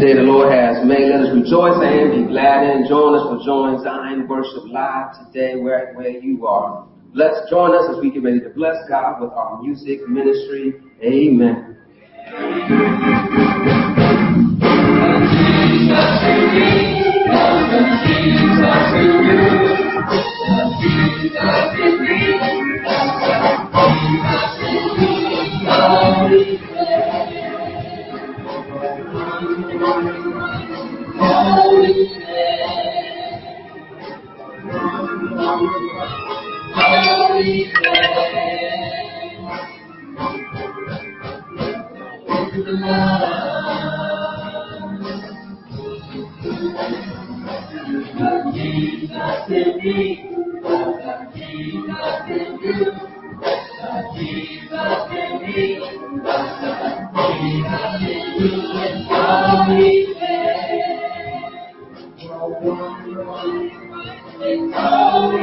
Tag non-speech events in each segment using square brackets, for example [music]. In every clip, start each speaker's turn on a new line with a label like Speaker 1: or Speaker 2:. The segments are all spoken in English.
Speaker 1: the the Lord has made. Let us rejoice and be glad in. Join us for Join Zion Worship Live today, where, where you are. Let's join us as we get ready to bless God with our music ministry. Amen. Jesus in me, Jesus in you.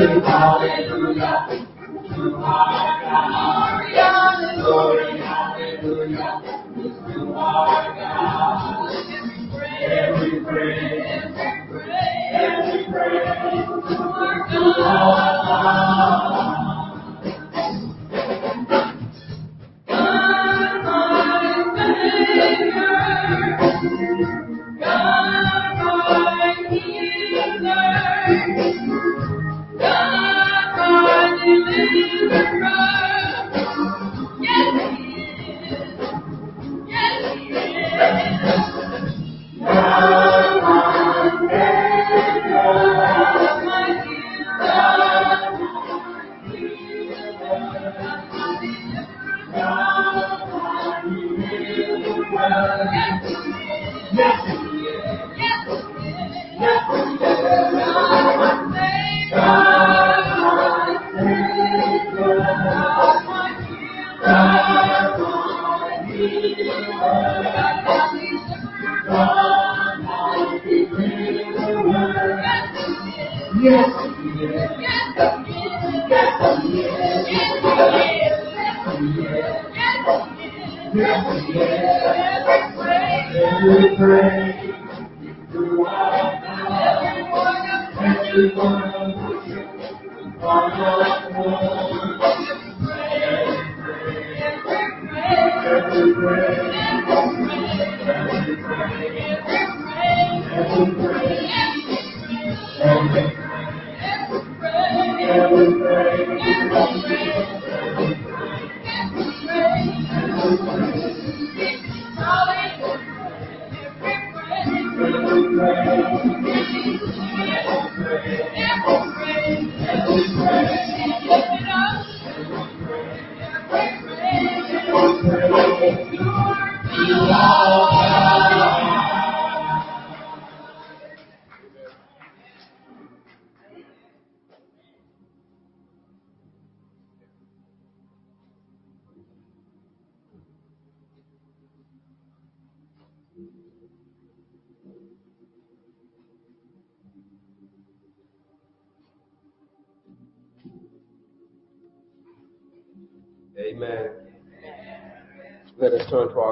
Speaker 1: you. Hallelujah. You are God. Hallelujah. Glory. Hallelujah. You are God.
Speaker 2: Every praise.
Speaker 3: Every praise. Every praise. You are God.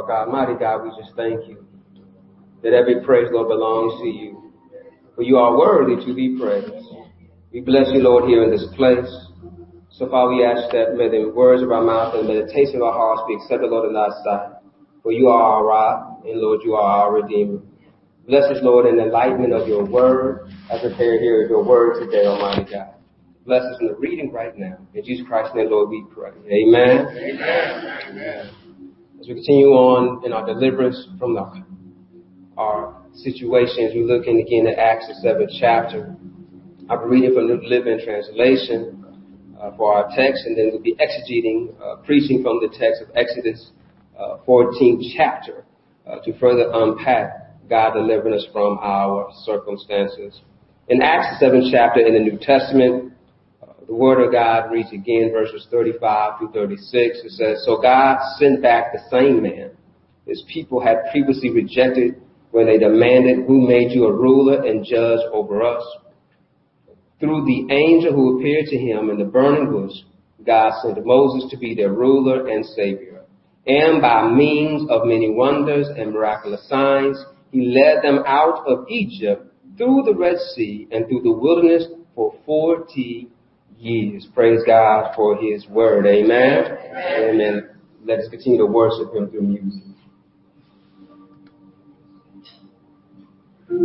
Speaker 3: God. Mighty God, we just thank you that every praise, Lord, belongs to you. For you are worthy to be praised. We bless you, Lord, here in this place. So, Father, we ask that may the words of our mouth and the meditation of our hearts be accepted, Lord, in thy sight. For you are our rock, and Lord, you are our Redeemer. Bless us, Lord, in the enlightenment of your word as we prepare here your word today, Almighty God. Bless us in the reading right now. In Jesus Christ's name, Lord, we pray. Amen. Amen. Amen. As we continue on in our deliverance from the, our situations, we're looking again at Acts, the seventh chapter. I'll be reading from the Living Translation uh, for our text, and then we'll be exegeting, uh, preaching from the text of Exodus uh, 14th chapter uh, to further unpack God delivering us from our circumstances. In Acts, the seventh chapter in the New Testament, the word of God reads again verses 35 through 36. It says, So God sent back the same man his people had previously rejected when they demanded, Who made you a ruler and judge over us? Through the angel who appeared to him in the burning bush, God sent Moses to be their ruler and savior. And by means of many wonders and miraculous signs, he led them out of Egypt through the Red Sea and through the wilderness for 40 years. Praise God for his word. Amen. Amen. Amen. Let us continue to worship him through music.
Speaker 1: Because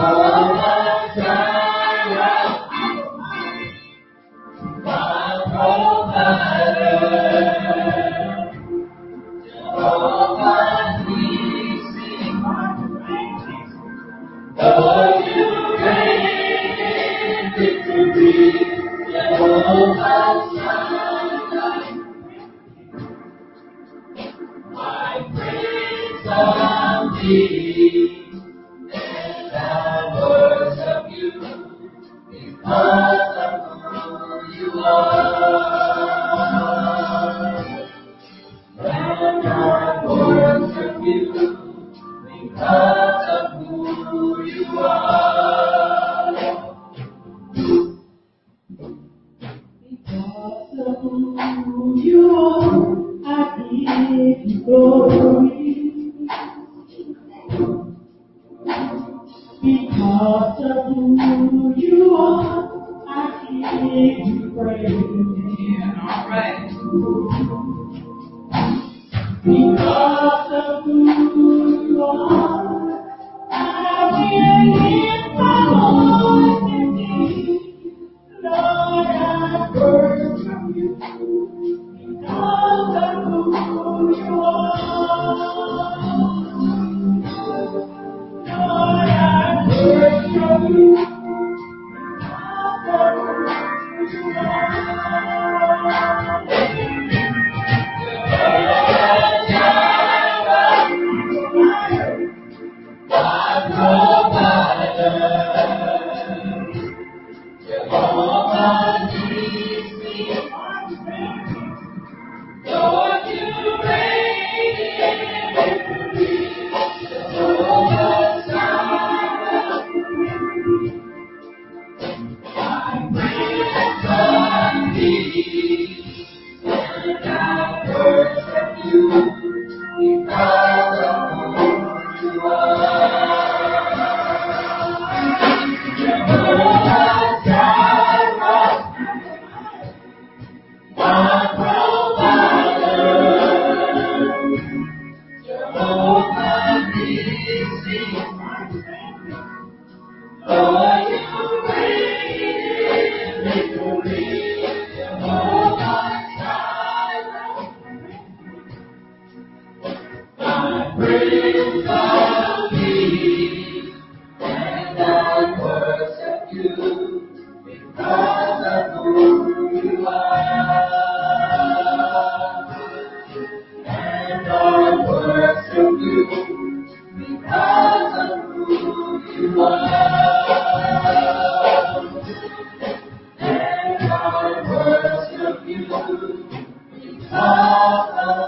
Speaker 1: Oh. Praise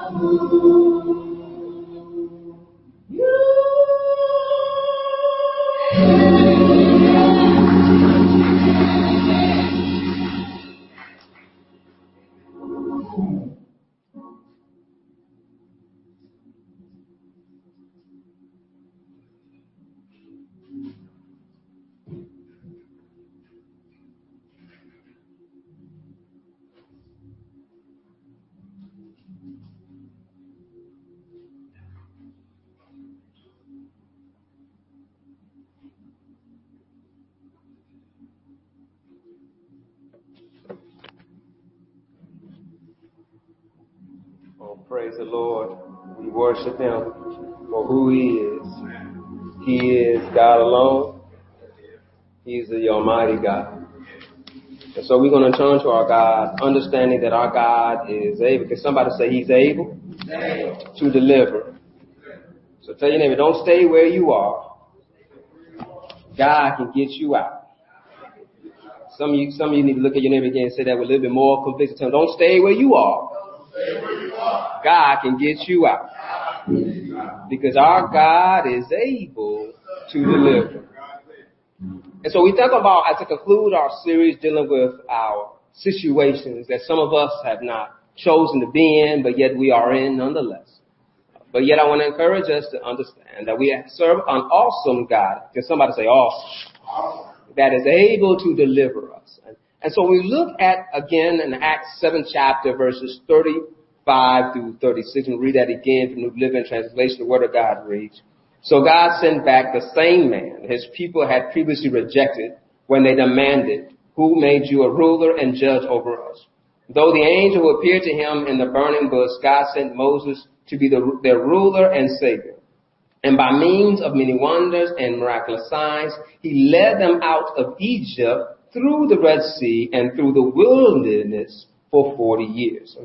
Speaker 3: Almighty God. And so we're going to turn to our God, understanding that our God is able. Can somebody say He's able, to deliver? So tell your neighbor, don't stay where you are. God can get you out. Some of you, some of you need to look at your neighbor again and say that with a little bit more conviction. Tell don't stay where you are. God can get you out. Because our God is able to deliver. And so we talk about, as to conclude our series dealing with our situations that some of us have not chosen to be in, but yet we are in nonetheless. But yet I want to encourage us to understand that we serve an awesome God. Can somebody say awesome? That is able to deliver us. And, and so we look at again in Acts 7 chapter verses 35 through 36 and read that again from the New Living Translation, the Word of God reads. So God sent back the same man his people had previously rejected when they demanded, who made you a ruler and judge over us? Though the angel appeared to him in the burning bush, God sent Moses to be the, their ruler and savior. And by means of many wonders and miraculous signs, he led them out of Egypt through the Red Sea and through the wilderness for 40 years.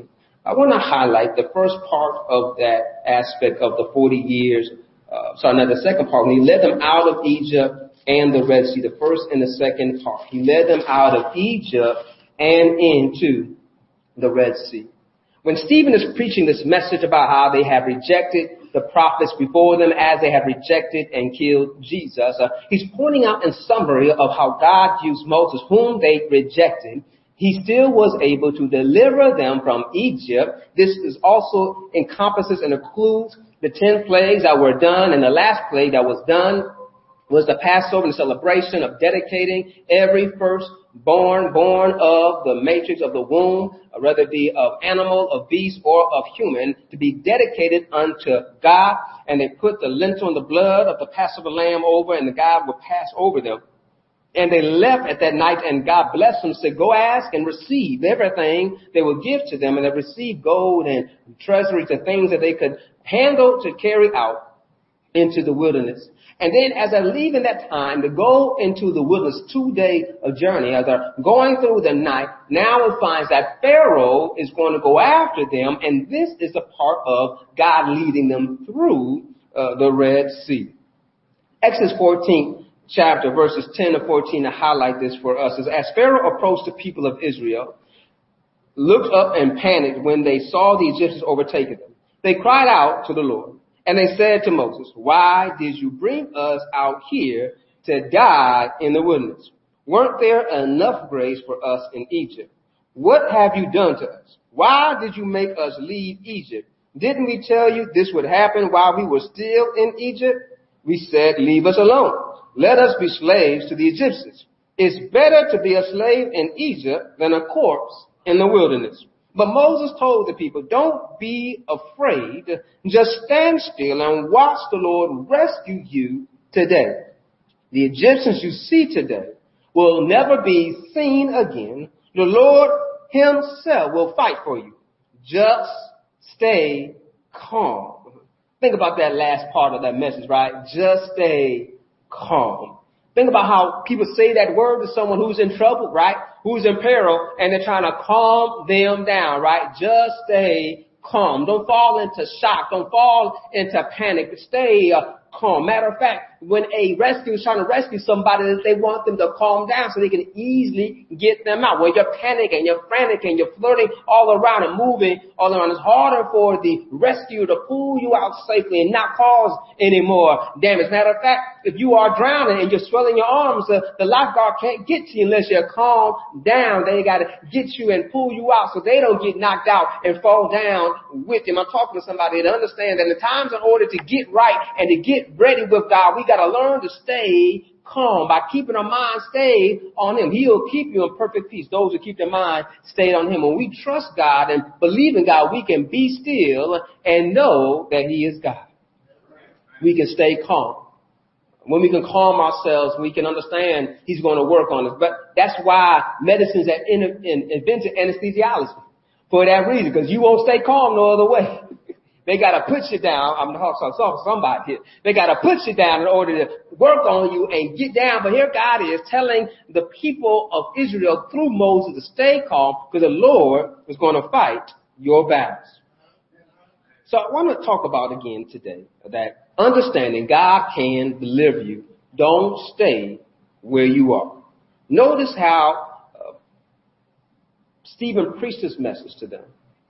Speaker 3: I want to highlight the first part of that aspect of the 40 years. Uh, sorry, not the second part. When he led them out of Egypt and the Red Sea, the first and the second part. He led them out of Egypt and into the Red Sea. When Stephen is preaching this message about how they have rejected the prophets before them as they have rejected and killed Jesus, uh, he's pointing out in summary of how God used Moses, whom they rejected. He still was able to deliver them from Egypt. This is also encompasses and includes the ten plagues that were done and the last plague that was done was the Passover, the celebration of dedicating every firstborn born of the matrix of the womb, whether it be of animal, of beast, or of human, to be dedicated unto God. And they put the lintel and the blood of the Passover lamb over, and the God would pass over them. And they left at that night, and God blessed them, said, go ask and receive everything they will give to them. And they received gold and treasuries and things that they could handle to carry out into the wilderness. And then as they're leaving that time to go into the wilderness, two day journey, as they're going through the night, now it finds that Pharaoh is going to go after them, and this is a part of God leading them through uh, the Red Sea. Exodus 14 chapter verses 10 to 14 to highlight this for us is as Pharaoh approached the people of Israel, looked up and panicked when they saw the Egyptians overtaking them. They cried out to the Lord. And they said to Moses, why did you bring us out here to die in the wilderness? Weren't there enough grace for us in Egypt? What have you done to us? Why did you make us leave Egypt? Didn't we tell you this would happen while we were still in Egypt? We said, leave us alone. Let us be slaves to the Egyptians. It's better to be a slave in Egypt than a corpse in the wilderness. But Moses told the people, don't be afraid. Just stand still and watch the Lord rescue you today. The Egyptians you see today will never be seen again. The Lord himself will fight for you. Just stay calm. Think about that last part of that message, right? Just stay calm. Think about how people say that word to someone who's in trouble, right? Who's in peril, and they're trying to calm them down, right? Just stay calm. Don't fall into shock. Don't fall into panic. Stay calm. Matter of fact, when a rescue is trying to rescue somebody, they want them to calm down so they can easily get them out. When you're panicking, you're frantic, and you're flirting all around and moving all around, it's harder for the rescue to pull you out safely and not cause any more damage. Matter of fact, if you are drowning and you're swelling your arms, the, the lifeguard can't get to you unless you're calm down. They gotta get you and pull you out so they don't get knocked out and fall down with you. I'm talking to somebody to understand that the times in order to get right and to get ready with God, we got to learn to stay calm by keeping our mind stayed on Him. He'll keep you in perfect peace. Those who keep their mind stayed on Him. When we trust God and believe in God, we can be still and know that He is God. We can stay calm. When we can calm ourselves, we can understand He's going to work on us. But that's why medicines have invented anesthesiology. For that reason, because you won't stay calm no other way. They gotta put you down. I'm talking to somebody here. They gotta put you down in order to work on you and get down. But here God is telling the people of Israel through Moses to stay calm because the Lord is going to fight your battles. So I want to talk about again today that understanding God can deliver you. Don't stay where you are. Notice how uh, Stephen preached this message to them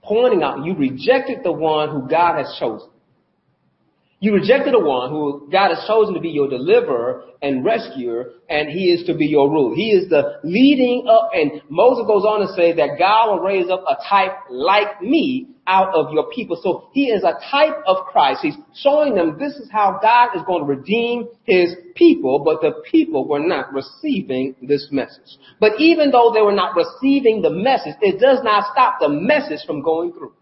Speaker 3: pointing out you rejected the one who God has chosen. You rejected the one who God has chosen to be your deliverer and rescuer, and he is to be your ruler. He is the leading up, and Moses goes on to say that God will raise up a type like me out of your people. So he is a type of Christ. He's showing them this is how God is going to redeem his people, but the people were not receiving this message. But even though they were not receiving the message, it does not stop the message from going through.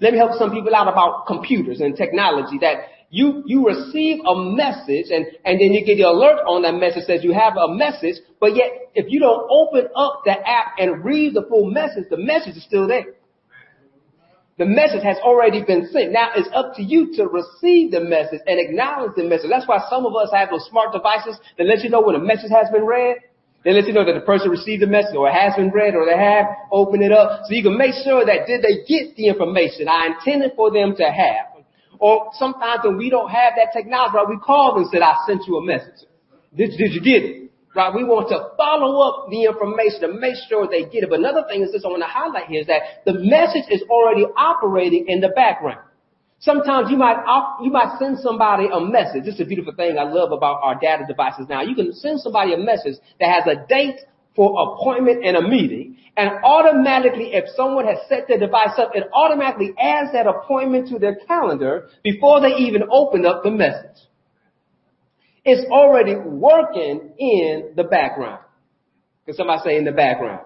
Speaker 3: Let me help some people out about computers and technology that you, you receive a message and, and then you get the alert on that message says you have a message, but yet if you don't open up the app and read the full message, the message is still there. The message has already been sent. Now it's up to you to receive the message and acknowledge the message. That's why some of us have those smart devices that let you know when a message has been read. They let you know that the person received the message or it has been read or they have opened it up. So you can make sure that did they get the information I intended for them to have. Or sometimes when we don't have that technology, right, we call them and said, I sent you a message. Did, did you get it? Right? We want to follow up the information to make sure they get it. But another thing is this I want to highlight here is that the message is already operating in the background. Sometimes you might you might send somebody a message. This is a beautiful thing I love about our data devices now. You can send somebody a message that has a date for appointment and a meeting, and automatically, if someone has set their device up, it automatically adds that appointment to their calendar before they even open up the message. It's already working in the background. Can somebody say in the background?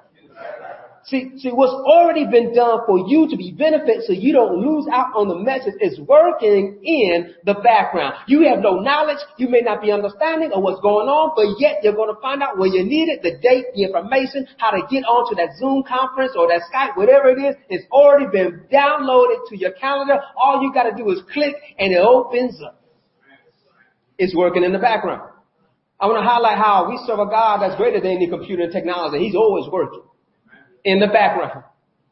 Speaker 3: See, see, what's already been done for you to be benefit so you don't lose out on the message is working in the background. You have no knowledge. You may not be understanding of what's going on, but yet you're going to find out when you need it, the date, the information, how to get onto that Zoom conference or that Skype, whatever it is. It's already been downloaded to your calendar. All you got to do is click and it opens up. It's working in the background. I want to highlight how we serve a God that's greater than any computer and technology. He's always working in the background.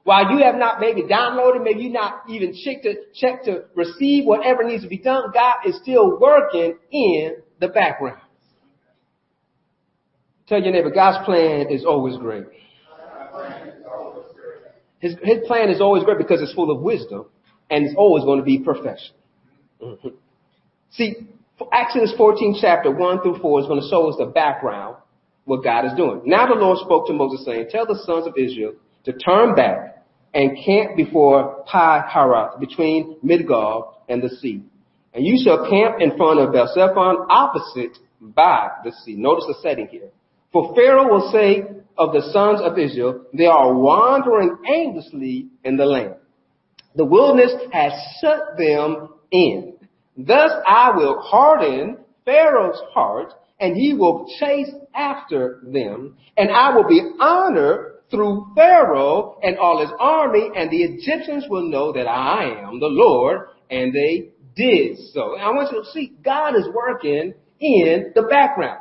Speaker 3: While you have not maybe downloaded, maybe you not even checked to check to receive whatever needs to be done, God is still working in the background. Tell your neighbor, God's plan is always great. His, his plan is always great because it's full of wisdom and it's always going to be perfection. Mm-hmm. See, Exodus 14 chapter 1 through 4 is going to show us the background, what God is doing. Now the Lord spoke to Moses saying, tell the sons of Israel to turn back and camp before Pi Haroth, between Migdol and the sea. And you shall camp in front of Baalzephon opposite by the sea. Notice the setting here. For Pharaoh will say of the sons of Israel, they are wandering aimlessly in the land. The wilderness has shut them in. Thus I will harden Pharaoh's heart and he will chase after them and I will be honored through Pharaoh and all his army and the Egyptians will know that I am the Lord and they did so. And I want you to see God is working in the background.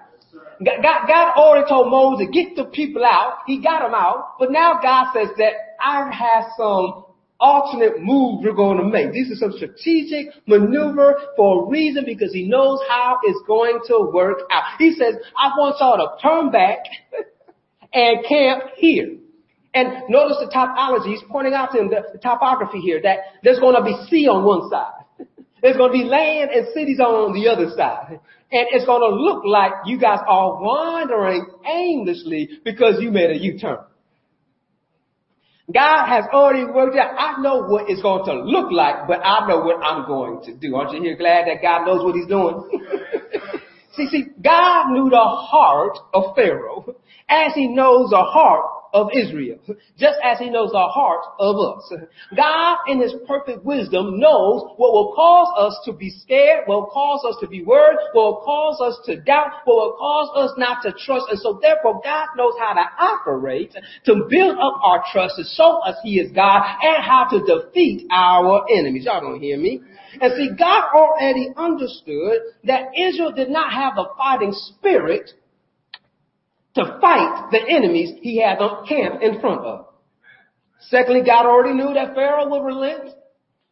Speaker 3: God, God already told Moses, get the people out. He got them out. But now God says that I have some alternate move you're going to make. This is some strategic maneuver for a reason because he knows how it's going to work out. He says, I want y'all to turn back [laughs] and camp here. And notice the topology. He's pointing out to him the, the topography here that there's going to be sea on one side. [laughs] There's going to be land and cities on the other side. And it's going to look like you guys are wandering aimlessly because you made a U-turn. God has already worked out. I know what it's going to look like, but I know what I'm going to do. Aren't you here glad that God knows what he's doing? [laughs] see, see, God knew the heart of Pharaoh as he knows the heart of Israel, just as he knows the heart of us. God in his perfect wisdom knows what will cause us to be scared, what will cause us to be worried, what will cause us to doubt, what will cause us not to trust. And so therefore God knows how to operate to build up our trust to show us he is God and how to defeat our enemies. Y'all don't hear me? And see, God already understood that Israel did not have the fighting spirit to fight the enemies he had camped in front of. Secondly, God already knew that Pharaoh would relent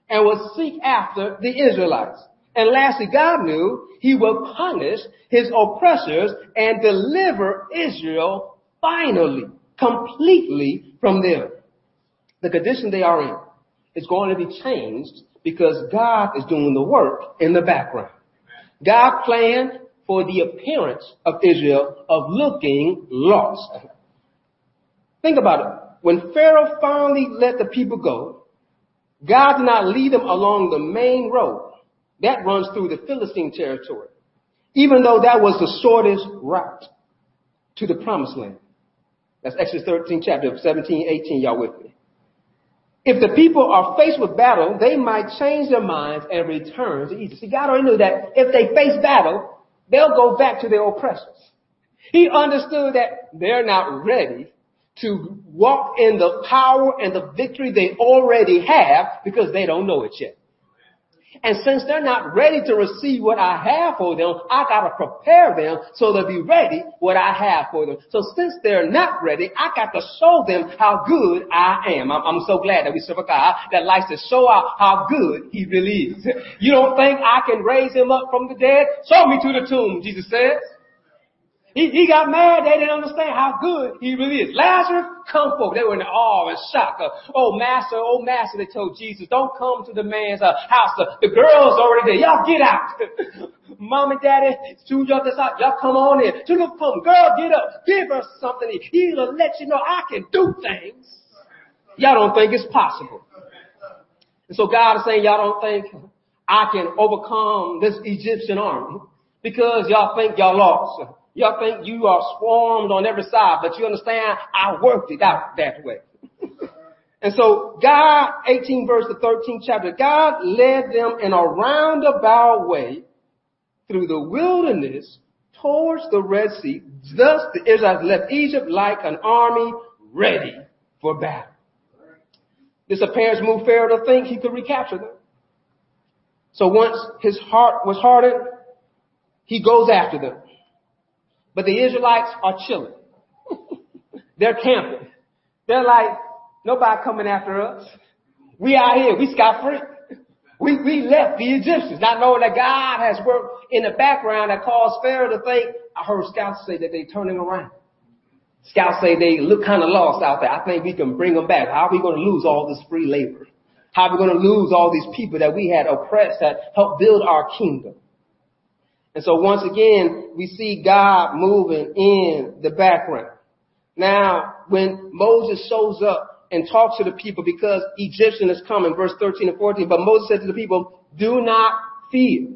Speaker 3: and would seek after the Israelites. And lastly, God knew he would punish his oppressors and deliver Israel finally, completely from them. The condition they are in is going to be changed because God is doing the work in the background. God planned for the appearance of Israel of looking lost. Think about it. When Pharaoh finally let the people go, God did not lead them along the main road that runs through the Philistine territory, even though that was the shortest route to the promised land. That's Exodus 13, chapter 17, 18. Y'all with me? If the people are faced with battle, they might change their minds and return to Egypt. See, God already knew that if they face battle, they'll go back to their oppressors. He understood that they're not ready to walk in the power and the victory they already have because they don't know it yet. And since they're not ready to receive what I have for them, I gotta prepare them so they'll be ready what I have for them. So since they're not ready, I got to show them how good I am. I'm, I'm so glad that we serve a God that likes to show out how good He really is. [laughs] You don't think I can raise Him up from the dead? Show me to the tomb, Jesus says. He, he got mad. They didn't understand how good he really is. Lazarus, come forth. They were in awe and shock. Oh, master, oh, master, they told Jesus, don't come to the man's uh, house. Uh, the girl's already there. Y'all get out. [laughs] Mom and daddy, young out. Y'all come on in. To the phone. Girl, get up. Give her something. He'll let you know I can do things. Y'all don't think it's possible. And so God is saying, y'all don't think I can overcome this Egyptian army because y'all think y'all lost. Y'all think you are swarmed on every side, but you understand I worked it out that way. [laughs] and so God, 18 verse the 13th chapter, God led them in a roundabout way through the wilderness towards the Red Sea. Thus the Israelites left Egypt like an army ready for battle. This appearance moved Pharaoh to think he could recapture them. So once his heart was hardened, he goes after them. But the Israelites are chilling. [laughs] They're camping. They're like, nobody coming after us. We out here. We scot free. We, we left the Egyptians, not knowing that God has worked in the background that caused Pharaoh to think, I heard scouts say that they're turning around. Scouts say they look kind of lost out there. I think we can bring them back. How are we going to lose all this free labor? How are we going to lose all these people that we had oppressed that helped build our kingdom? And so once again, we see God moving in the background. Now, when Moses shows up and talks to the people because Egyptian is coming, verse 13 and 14, but Moses said to the people, do not fear.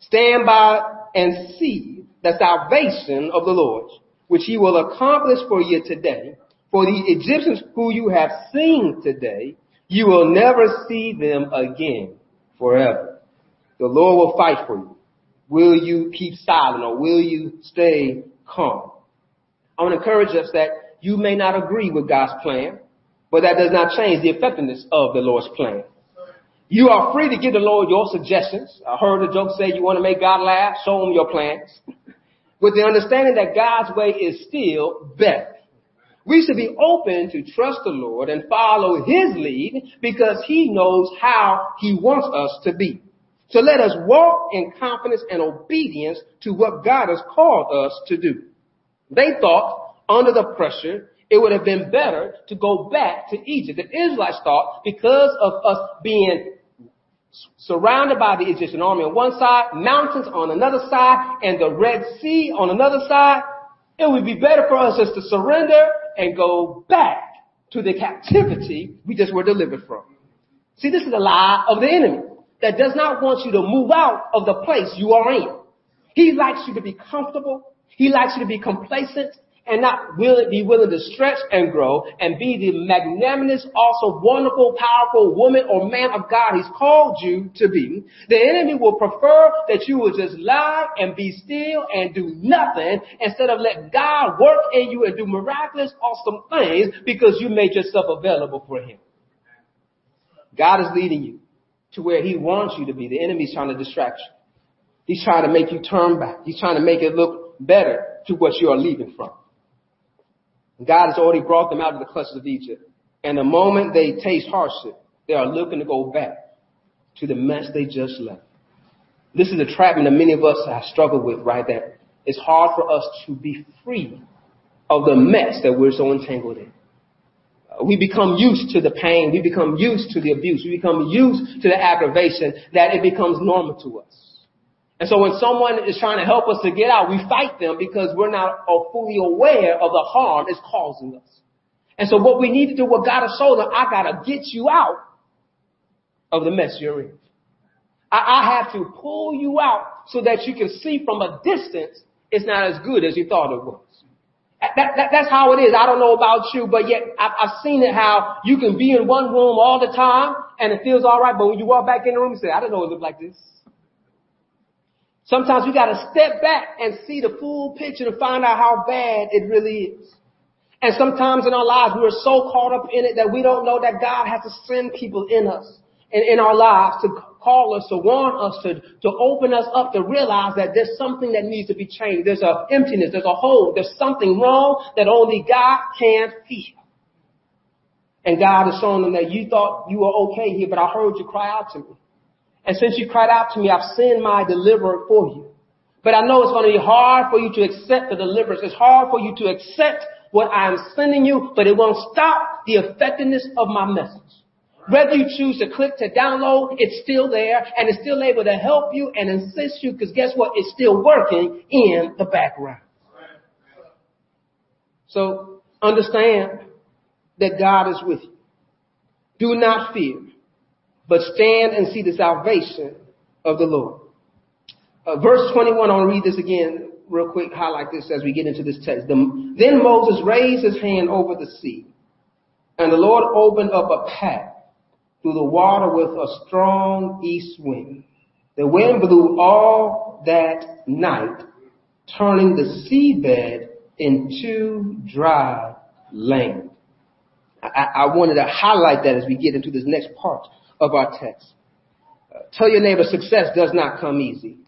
Speaker 3: Stand by and see the salvation of the Lord, which he will accomplish for you today. For the Egyptians who you have seen today, you will never see them again forever. The Lord will fight for you Will you keep silent or will you stay calm? I want to encourage us that you may not agree with God's plan, but that does not change the effectiveness of the Lord's plan. You are free to give the Lord your suggestions. I heard a joke say you want to make God laugh, show him your plans. With the understanding that God's way is still better. We should be open to trust the Lord and follow His lead because He knows how He wants us to be. So let us walk in confidence and obedience to what God has called us to do. They thought under the pressure, it would have been better to go back to Egypt. The Israelites thought because of us being surrounded by the Egyptian army on one side, mountains on another side, and the Red Sea on another side, it would be better for us just to surrender and go back to the captivity we just were delivered from. See, this is a lie of the enemy that does not want you to move out of the place you are in. He likes you to be comfortable. He likes you to be complacent and not will be willing to stretch and grow and be the magnanimous, also wonderful, powerful woman or man of God he's called you to be. The enemy will prefer that you will just lie and be still and do nothing instead of let God work in you and do miraculous, awesome things because you made yourself available for him. God is leading you to where he wants you to be. The enemy's trying to distract you. He's trying to make you turn back. He's trying to make it look better to what you are leaving from. God has already brought them out of the clutches of Egypt. And the moment they taste hardship, they are looking to go back to the mess they just left. This is a trap that many of us have struggled with right there. It's hard for us to be free of the mess that we're so entangled in. We become used to the pain, we become used to the abuse, we become used to the aggravation that it becomes normal to us. And so when someone is trying to help us to get out, we fight them because we're not fully aware of the harm it's causing us. And so what we need to do, what God has showed us, I gotta get you out of the mess you're in. I, I have to pull you out so that you can see from a distance it's not as good as you thought it was. That, that, that's how it is. I don't know about you, but yet I've, I've seen it how you can be in one room all the time and it feels all right, but when you walk back in the room, you say, I didn't know it looked like this. Sometimes we got to step back and see the full picture to find out how bad it really is. And sometimes in our lives, we're so caught up in it that we don't know that God has to send people in us and in our lives to call us, to warn us, to, to open us up, to realize that there's something that needs to be changed. There's a emptiness, there's a hole, there's something wrong that only God can feel. And God has shown them that you thought you were okay here, but I heard you cry out to me. And since you cried out to me, I've sent my deliverer for you. But I know it's going to be hard for you to accept the deliverance. It's hard for you to accept what I'm sending you, but it won't stop the effectiveness of my message. Whether you choose to click to download, it's still there and it's still able to help you and assist you because guess what? It's still working in the background. So understand that God is with you. Do not fear, but stand and see the salvation of the Lord. Uh, verse 21, I'll read this again real quick, highlight this as we get into this text. The, then Moses raised his hand over the sea and the Lord opened up a path through the water with a strong east wind. The wind blew all that night, turning the seabed into dry land. I, I, wanted to highlight that as we get into this next part of our text. Uh, tell your neighbor success does not come easy.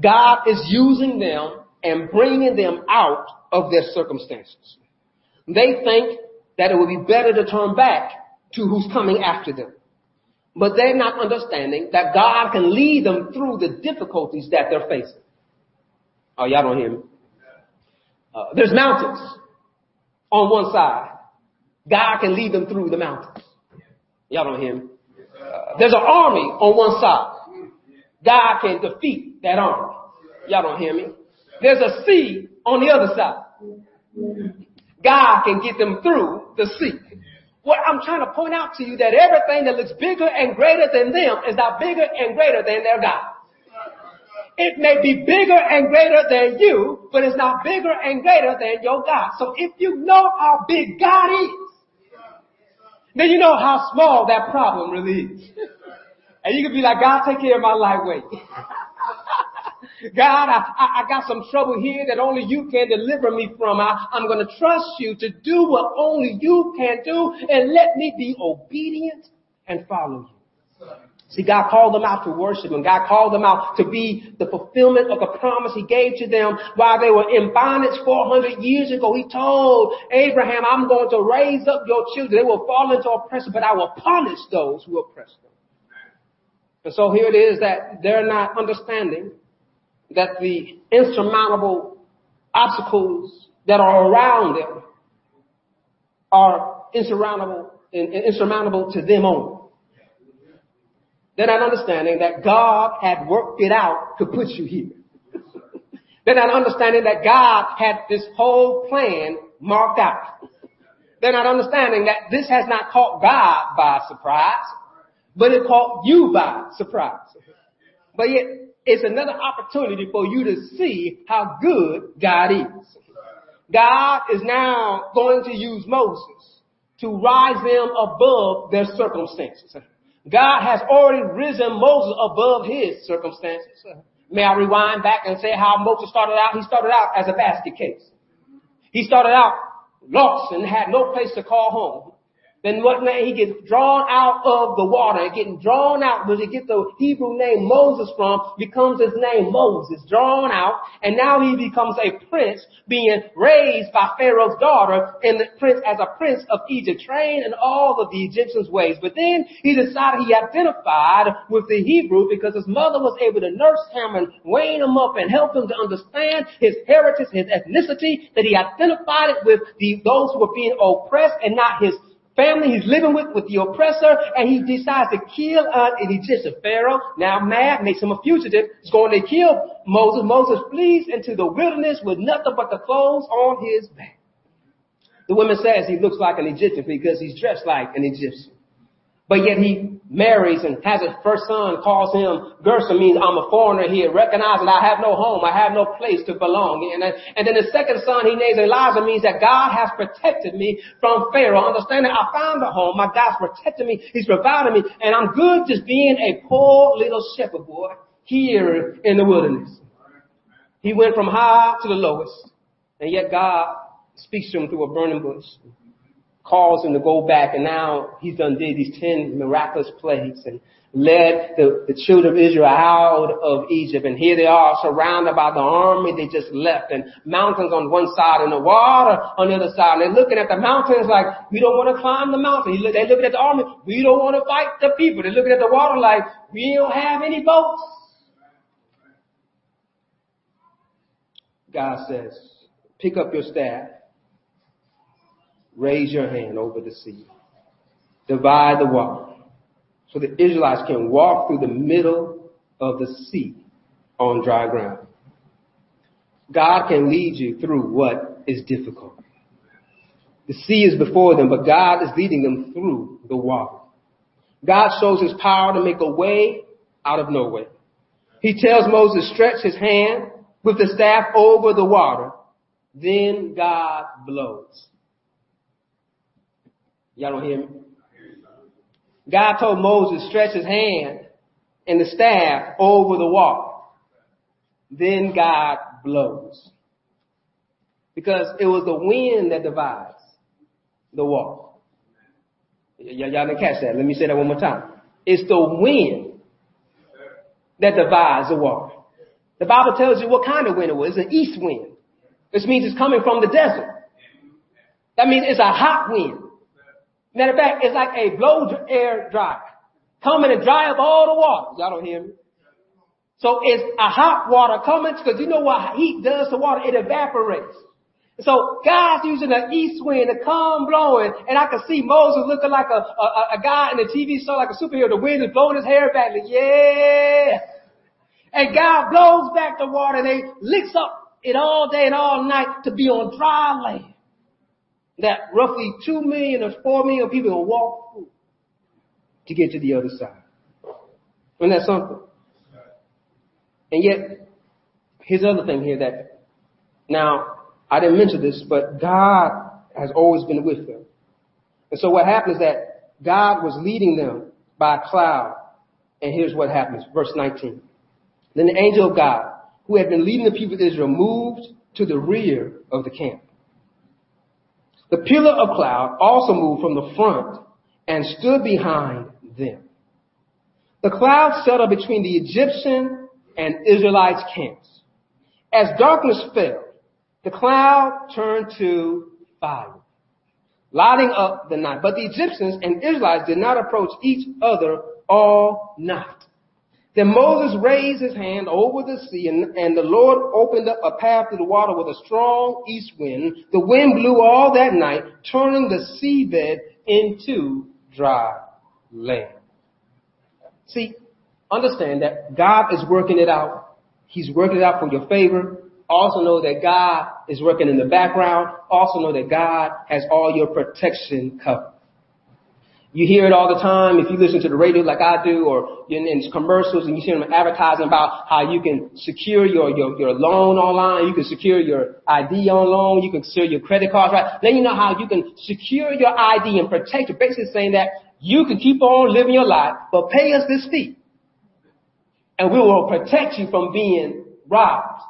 Speaker 3: God is using them and bringing them out of their circumstances. They think that it would be better to turn back to who's coming after them. But they're not understanding that God can lead them through the difficulties that they're facing. Oh, y'all don't hear me. Uh, there's mountains on one side. God can lead them through the mountains. Y'all don't hear me. Uh, there's an army on one side. God can defeat that army. Y'all don't hear me. There's a sea on the other side. God can get them through the sea. What I'm trying to point out to you that everything that looks bigger and greater than them is not bigger and greater than their God. It may be bigger and greater than you, but it's not bigger and greater than your God. So if you know how big God is, then you know how small that problem really is. And you can be like, God, take care of my lightweight. [laughs] God, I, I, got some trouble here that only you can deliver me from. I, I'm going to trust you to do what only you can do and let me be obedient and follow you. See, God called them out to worship and God called them out to be the fulfillment of the promise He gave to them while they were in bondage 400 years ago. He told Abraham, I'm going to raise up your children. They will fall into oppression, but I will punish those who oppress them. And so here it is that they're not understanding that the insurmountable obstacles that are around them are insurmountable, and insurmountable to them only. They're not understanding that God had worked it out to put you here. [laughs] They're not understanding that God had this whole plan marked out. They're not understanding that this has not caught God by surprise, but it caught you by surprise. But yet, it's another opportunity for you to see how good God is. God is now going to use Moses to rise them above their circumstances. God has already risen Moses above his circumstances. May I rewind back and say how Moses started out? He started out as a basket case. He started out lost and had no place to call home. Then what? He gets drawn out of the water. Getting drawn out, where he get the Hebrew name Moses from, becomes his name Moses. Drawn out, and now he becomes a prince, being raised by Pharaoh's daughter, and the prince as a prince of Egypt, trained in all of the Egyptians' ways. But then he decided he identified with the Hebrew because his mother was able to nurse him and wean him up and help him to understand his heritage, his ethnicity, that he identified it with the, those who were being oppressed and not his family he's living with, with the oppressor, and he decides to kill uh, an Egyptian Pharaoh. Now mad, makes him a fugitive. He's going to kill Moses. Moses flees into the wilderness with nothing but the clothes on his back. The woman says he looks like an Egyptian because he's dressed like an Egyptian. But yet he marries and has a first son, calls him Gershom, means I'm a foreigner here, recognizing I have no home, I have no place to belong. And, and then the second son he names Eliezer means that God has protected me from Pharaoh. Understanding I found a home, my God's protected me, He's provided me, and I'm good just being a poor little shepherd boy here in the wilderness. He went from high to the lowest, and yet God speaks to him through a burning bush calls him to go back and now he's done did these 10 miraculous plagues and led the, the children of Israel out of Egypt. And here they are surrounded by the army they just left and mountains on one side and the water on the other side. And they're looking at the mountains like, we don't want to climb the mountain. They're looking at the army. We don't want to fight the people. They're looking at the water like, we don't have any boats. God says, pick up your staff raise your hand over the sea. Divide the water so the Israelites can walk through the middle of the sea on dry ground. God can lead you through what is difficult. The sea is before them, but God is leading them through the water. God shows his power to make a way out of no way. He tells Moses, stretch his hand with the staff over the water. Then God blows. Y'all don't hear me? God told Moses to stretch his hand and the staff over the water. Then God blows. Because it was the wind that divides the water. Y- y'all didn't catch that. Let me say that one more time. It's the wind that divides the water. The Bible tells you what kind of wind it was. It's an east wind. This means it's coming from the desert. That means it's a hot wind. Matter of fact, it's like a blow air dryer. Coming and dry up all the water. Y'all don't hear me? So it's a hot water coming because you know what heat does to water? It evaporates. So God's using an east wind to come blowing, and I can see Moses looking like a, a, a guy in a TV show, like a superhero. The wind is blowing his hair back, like, yeah. And God blows back the water, and they licks up it all day and all night to be on dry land that roughly 2 million or 4 million people will walk through to get to the other side. Isn't that something? And yet, here's the other thing here that, now, I didn't mention this, but God has always been with them. And so what happened is that God was leading them by a cloud. And here's what happens. Verse 19. Then the angel of God, who had been leading the people of Israel, moved to the rear of the camp. The pillar of cloud also moved from the front and stood behind them. The cloud settled between the Egyptian and Israelites camps. As darkness fell, the cloud turned to fire, lighting up the night. But the Egyptians and Israelites did not approach each other all night. Then Moses raised his hand over the sea, and, and, the Lord opened up a path through the water with a strong east wind. The wind blew all that night, turning the seabed into dry land. See, understand that God is working it out. He's working it out for your favor. Also know that God is working in the background. Also know that God has all your protection covered. You hear it all the time if you listen to the radio like I do or in, commercials and you see them advertising about how you can secure your, your, your loan online, you can secure your ID on loan, you can secure your credit cards, right? Then you know how you can secure your ID and protect it, basically saying that you can keep on living your life, but pay us this fee. And we will protect you from being robbed,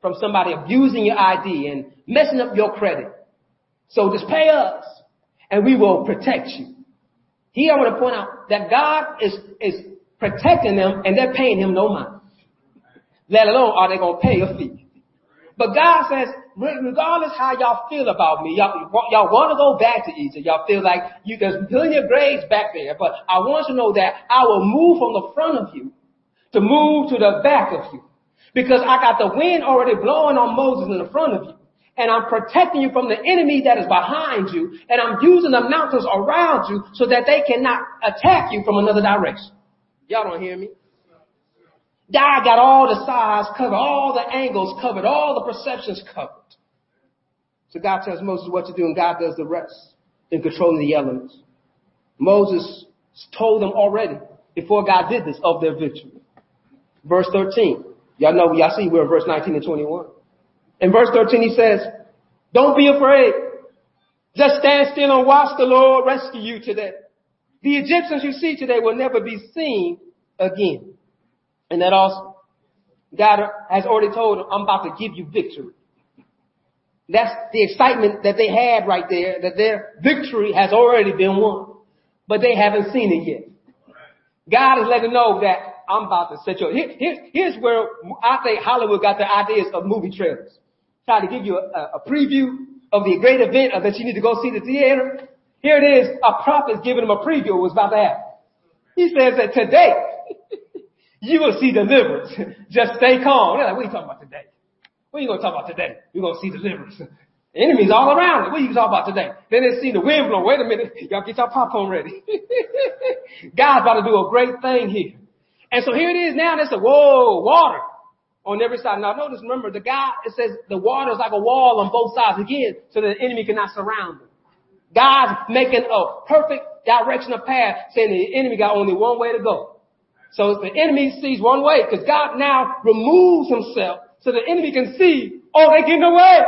Speaker 3: from somebody abusing your ID and messing up your credit. So just pay us and we will protect you. I want to point out that God is, is protecting them and they're paying him no mind. Let alone are they going to pay a fee. But God says, regardless how y'all feel about me, y'all, y'all want to go back to Egypt. Y'all feel like you, can plenty your graves back there, but I want you to know that I will move from the front of you to move to the back of you. Because I got the wind already blowing on Moses in the front of you. And I'm protecting you from the enemy that is behind you. And I'm using the mountains around you so that they cannot attack you from another direction. Y'all don't hear me? God got all the sides covered, all the angles covered, all the perceptions covered. So God tells Moses what to do and God does the rest in controlling the elements. Moses told them already before God did this of their victory. Verse 13. Y'all know, y'all see we're in verse 19 and 21. In verse 13 he says, don't be afraid. Just stand still and watch the Lord rescue you today. The Egyptians you see today will never be seen again. And that also, God has already told them, I'm about to give you victory. That's the excitement that they had right there, that their victory has already been won. But they haven't seen it yet. God is letting them know that I'm about to set you. Here, here, here's where I think Hollywood got their ideas of movie trailers. Try to give you a, a preview of the great event that you need to go see the theater. Here it is. A prophet giving them a preview of what's about to happen. He says that today [laughs] you will see deliverance. [laughs] Just stay calm. They're like, what are you talking about today? What are you going to talk about today? You're going to see deliverance. [laughs] The enemy's all around it. What are you talking about today? Then they see the wind blow. Wait a minute. Y'all get your popcorn ready. God's about to do a great thing here. And so here it is now. They say, whoa, water on every side. Now notice, remember, the guy, it says the water is like a wall on both sides again, so that the enemy cannot surround them. God's making a perfect direction of path, saying the enemy got only one way to go. So the enemy sees one way because God now removes himself so the enemy can see, oh, they're getting away.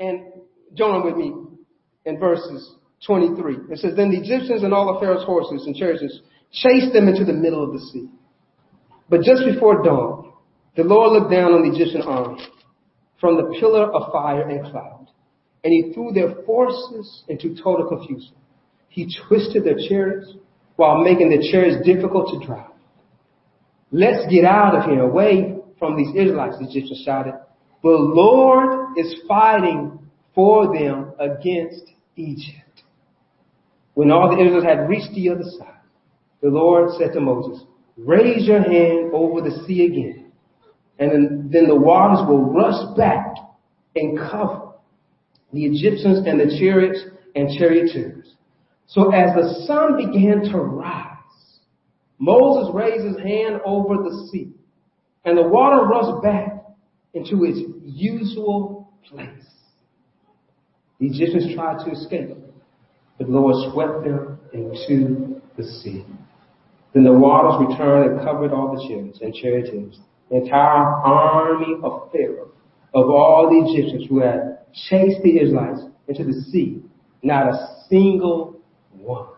Speaker 3: And join with me in verses 23. It says, Then the Egyptians and all of Pharaoh's horses and chariots chased them into the middle of the sea. But just before dawn, the Lord looked down on the Egyptian army from the pillar of fire and cloud, and he threw their forces into total confusion. He twisted their chariots while making the chariots difficult to drive. Let's get out of here, away from these Israelites, the Egyptians shouted. The Lord is fighting for them against Egypt. When all the Israelites had reached the other side, the Lord said to Moses, raise your hand over the sea again, and then, the waters will rush back and cover the Egyptians and the chariots and charioteers. So as the sun began to rise, Moses raised his hand over the sea, and the water rushed back into its usual place. The Egyptians tried to escape, but the Lord swept them into the sea. Then the waters returned and covered all the chariots and charioteers, the entire army of Pharaoh, of all the Egyptians who had chased the Israelites into the sea. Not a single one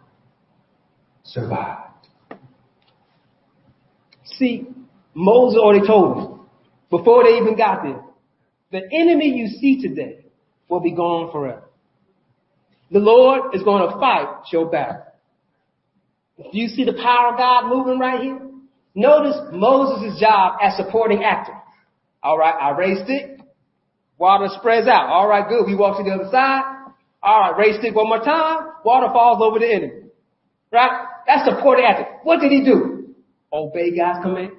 Speaker 3: survived. See, Moses already told them before they even got there, the enemy you see today will be gone forever. The Lord is going to fight your battle. Do you see the power of God moving right here? Notice Moses' job as supporting actor. All right, I raised it. Water spreads out. All right, good. We walk to the other side. All right, raised it one more time. Water falls over the enemy. Right? That's supporting actor. What did he do? Obey God's command.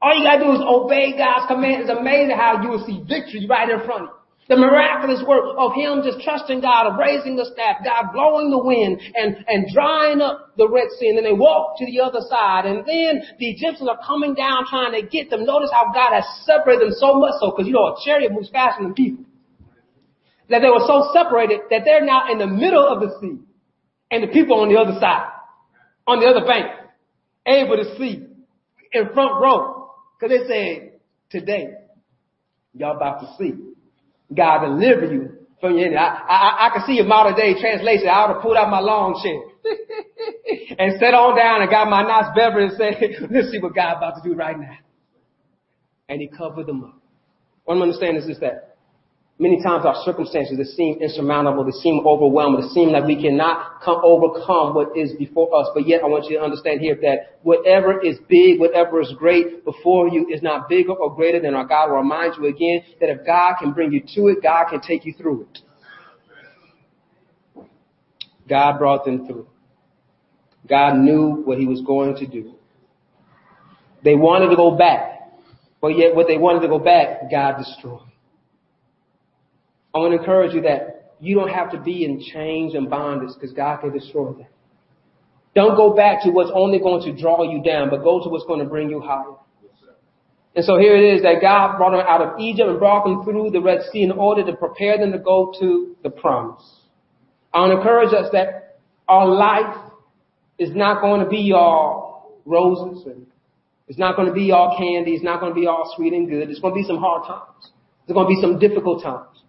Speaker 3: All you gotta do is obey God's command. It's amazing how you will see victory right in front of you. The miraculous work of him just trusting God, of raising the staff, God blowing the wind and, and drying up the Red Sea. And then they walk to the other side. And then the Egyptians are coming down trying to get them. Notice how God has separated them so much so, because you know, a chariot moves faster than people. That they were so separated that they're now in the middle of the sea. And the people on the other side, on the other bank, able to see in front row. Cause they said, today, y'all about to see God deliver you from your enemy. I, I, I can see a modern day translation. I ought to pull out my long chair [laughs] and sit on down and got my nice beverage and say, [laughs] let's see what God about to do right now. And he covered them up. What I'm understanding is this that Many times our circumstances that seem insurmountable, they seem overwhelming, they seem like we cannot come overcome what is before us. But yet I want you to understand here that whatever is big, whatever is great before you is not bigger or greater than our God. will remind you again that if God can bring you to it, God can take you through it. God brought them through. God knew what he was going to do. They wanted to go back, but yet what they wanted to go back, God destroyed. I want to encourage you that you don't have to be in chains and bondage because God can destroy that. Don't go back to what's only going to draw you down, but go to what's going to bring you higher. And so here it is that God brought them out of Egypt and brought them through the Red Sea in order to prepare them to go to the promise. I want to encourage us that our life is not going to be all roses and it's not going to be all candy. It's not going to be all sweet and good. It's going to be some hard times. There's going to be some difficult times.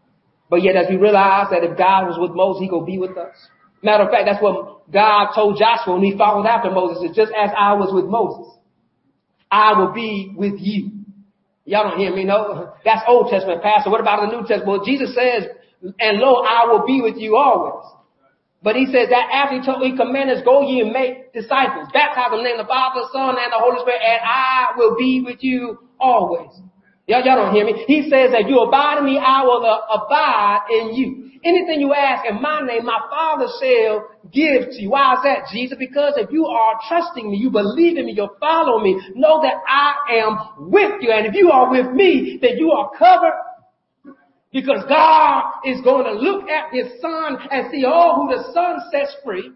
Speaker 3: But yet as we realize that if God was with Moses, he could be with us. Matter of fact, that's what God told Joshua when he followed after Moses. It's just as I was with Moses, I will be with you. Y'all don't hear me, no? That's Old Testament, Pastor. What about the New Testament? Well, Jesus says, and lo, I will be with you always. But he says that after he told, he commanded us, go ye and make disciples, baptize them in the name of the Father, the Son, and the Holy Spirit, and I will be with you always. Y'all, y'all don't hear me. He says that you abide in me, I will uh, abide in you. Anything you ask in my name, my Father shall give to you. Why is that, Jesus? Because if you are trusting me, you believe in me, you follow me, know that I am with you. And if you are with me, then you are covered because God is going to look at his son and see all who the son sets free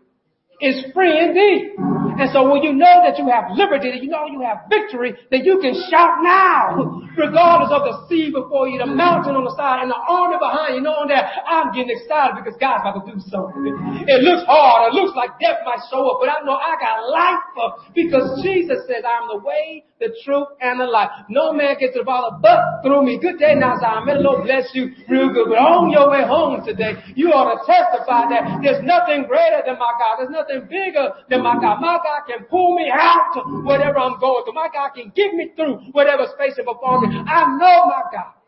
Speaker 3: is free indeed. And so when you know that you have liberty, that you know you have victory, that you can shout now, regardless of the sea before you, the mountain on the side, and the army behind you, knowing that I'm getting excited because God's about to do something. It looks hard, it looks like death might show up, but I know I got life because Jesus says I'm the way, the truth, and the life. No man gets to the Father but through me. Good day now, the Lord bless you real good. But on your way home today, you ought to testify that there's nothing greater than my God. There's nothing bigger than my God. My God can pull me out whatever I'm going through. My God can get me through whatever's facing before me. I know my God.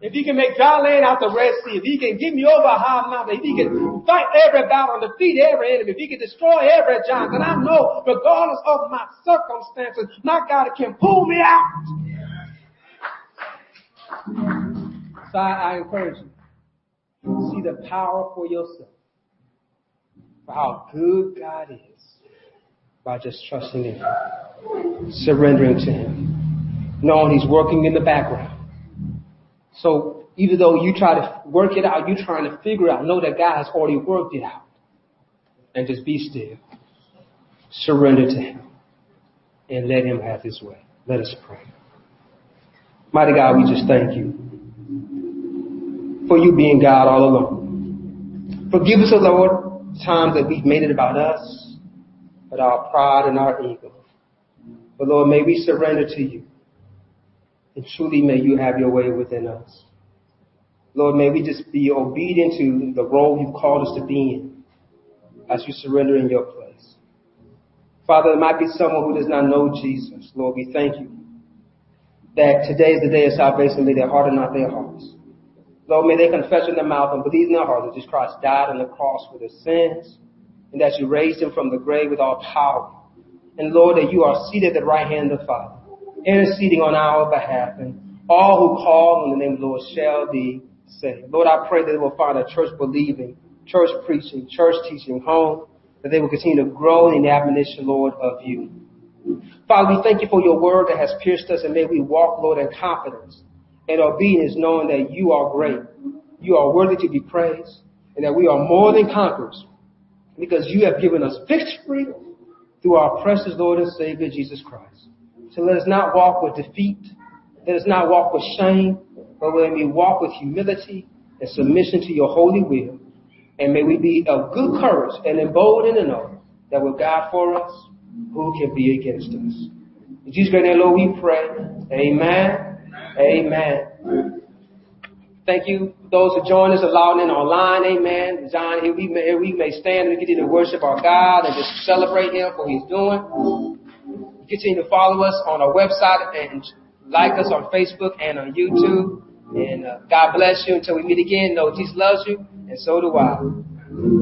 Speaker 3: If he can make dry land out the Red Sea, if he can get me over a high mountain, if he can fight every battle and defeat every enemy, if he can destroy every giant, then I know regardless of my circumstances, my God can pull me out. So I, I encourage you, see the power for yourself for how good God is by just trusting Him, surrendering to Him, knowing He's working in the background. So even though you try to work it out, you're trying to figure out, know that God has already worked it out. And just be still. Surrender to Him. And let Him have His way. Let us pray. Mighty God, we just thank you for you being God all alone. Forgive us, O Lord, times that we've made it about us, but our pride and our ego. But Lord, may we surrender to you. And truly may you have your way within us. Lord, may we just be obedient to the role you've called us to be in as you surrender in your place. Father, there might be someone who does not know Jesus. Lord, we thank you that today is the day of salvation. May their heart and not their hearts. Lord, may they confess in their mouth and believe in their heart that Jesus Christ died on the cross for their sins and that you raised him from the grave with all power. And Lord, that you are seated at the right hand of the Father, interceding on our behalf. And all who call on the name of the Lord shall be saved. Lord, I pray that they will find a church believing, church preaching, church teaching home, that they will continue to grow in the admonition, Lord, of you. Father, we thank you for your word that has pierced us and may we walk, Lord, in confidence and obedience, knowing that you are great, you are worthy to be praised, and that we are more than conquerors because you have given us victory through our precious Lord and Savior Jesus Christ. So let us not walk with defeat. Let us not walk with shame, but let me walk with humility and submission to your holy will. And may we be of good courage and emboldened know that with God for us, who can be against us? In Jesus' great name, Lord, we pray. Amen Amen. Thank you, those who join us allowing in online. Amen. John, here we may, here we may stand and continue to worship our God and just celebrate Him for He's doing. Continue to follow us on our website and like us on Facebook and on YouTube. And uh, God bless you until we meet again. Know Jesus loves you, and so do I.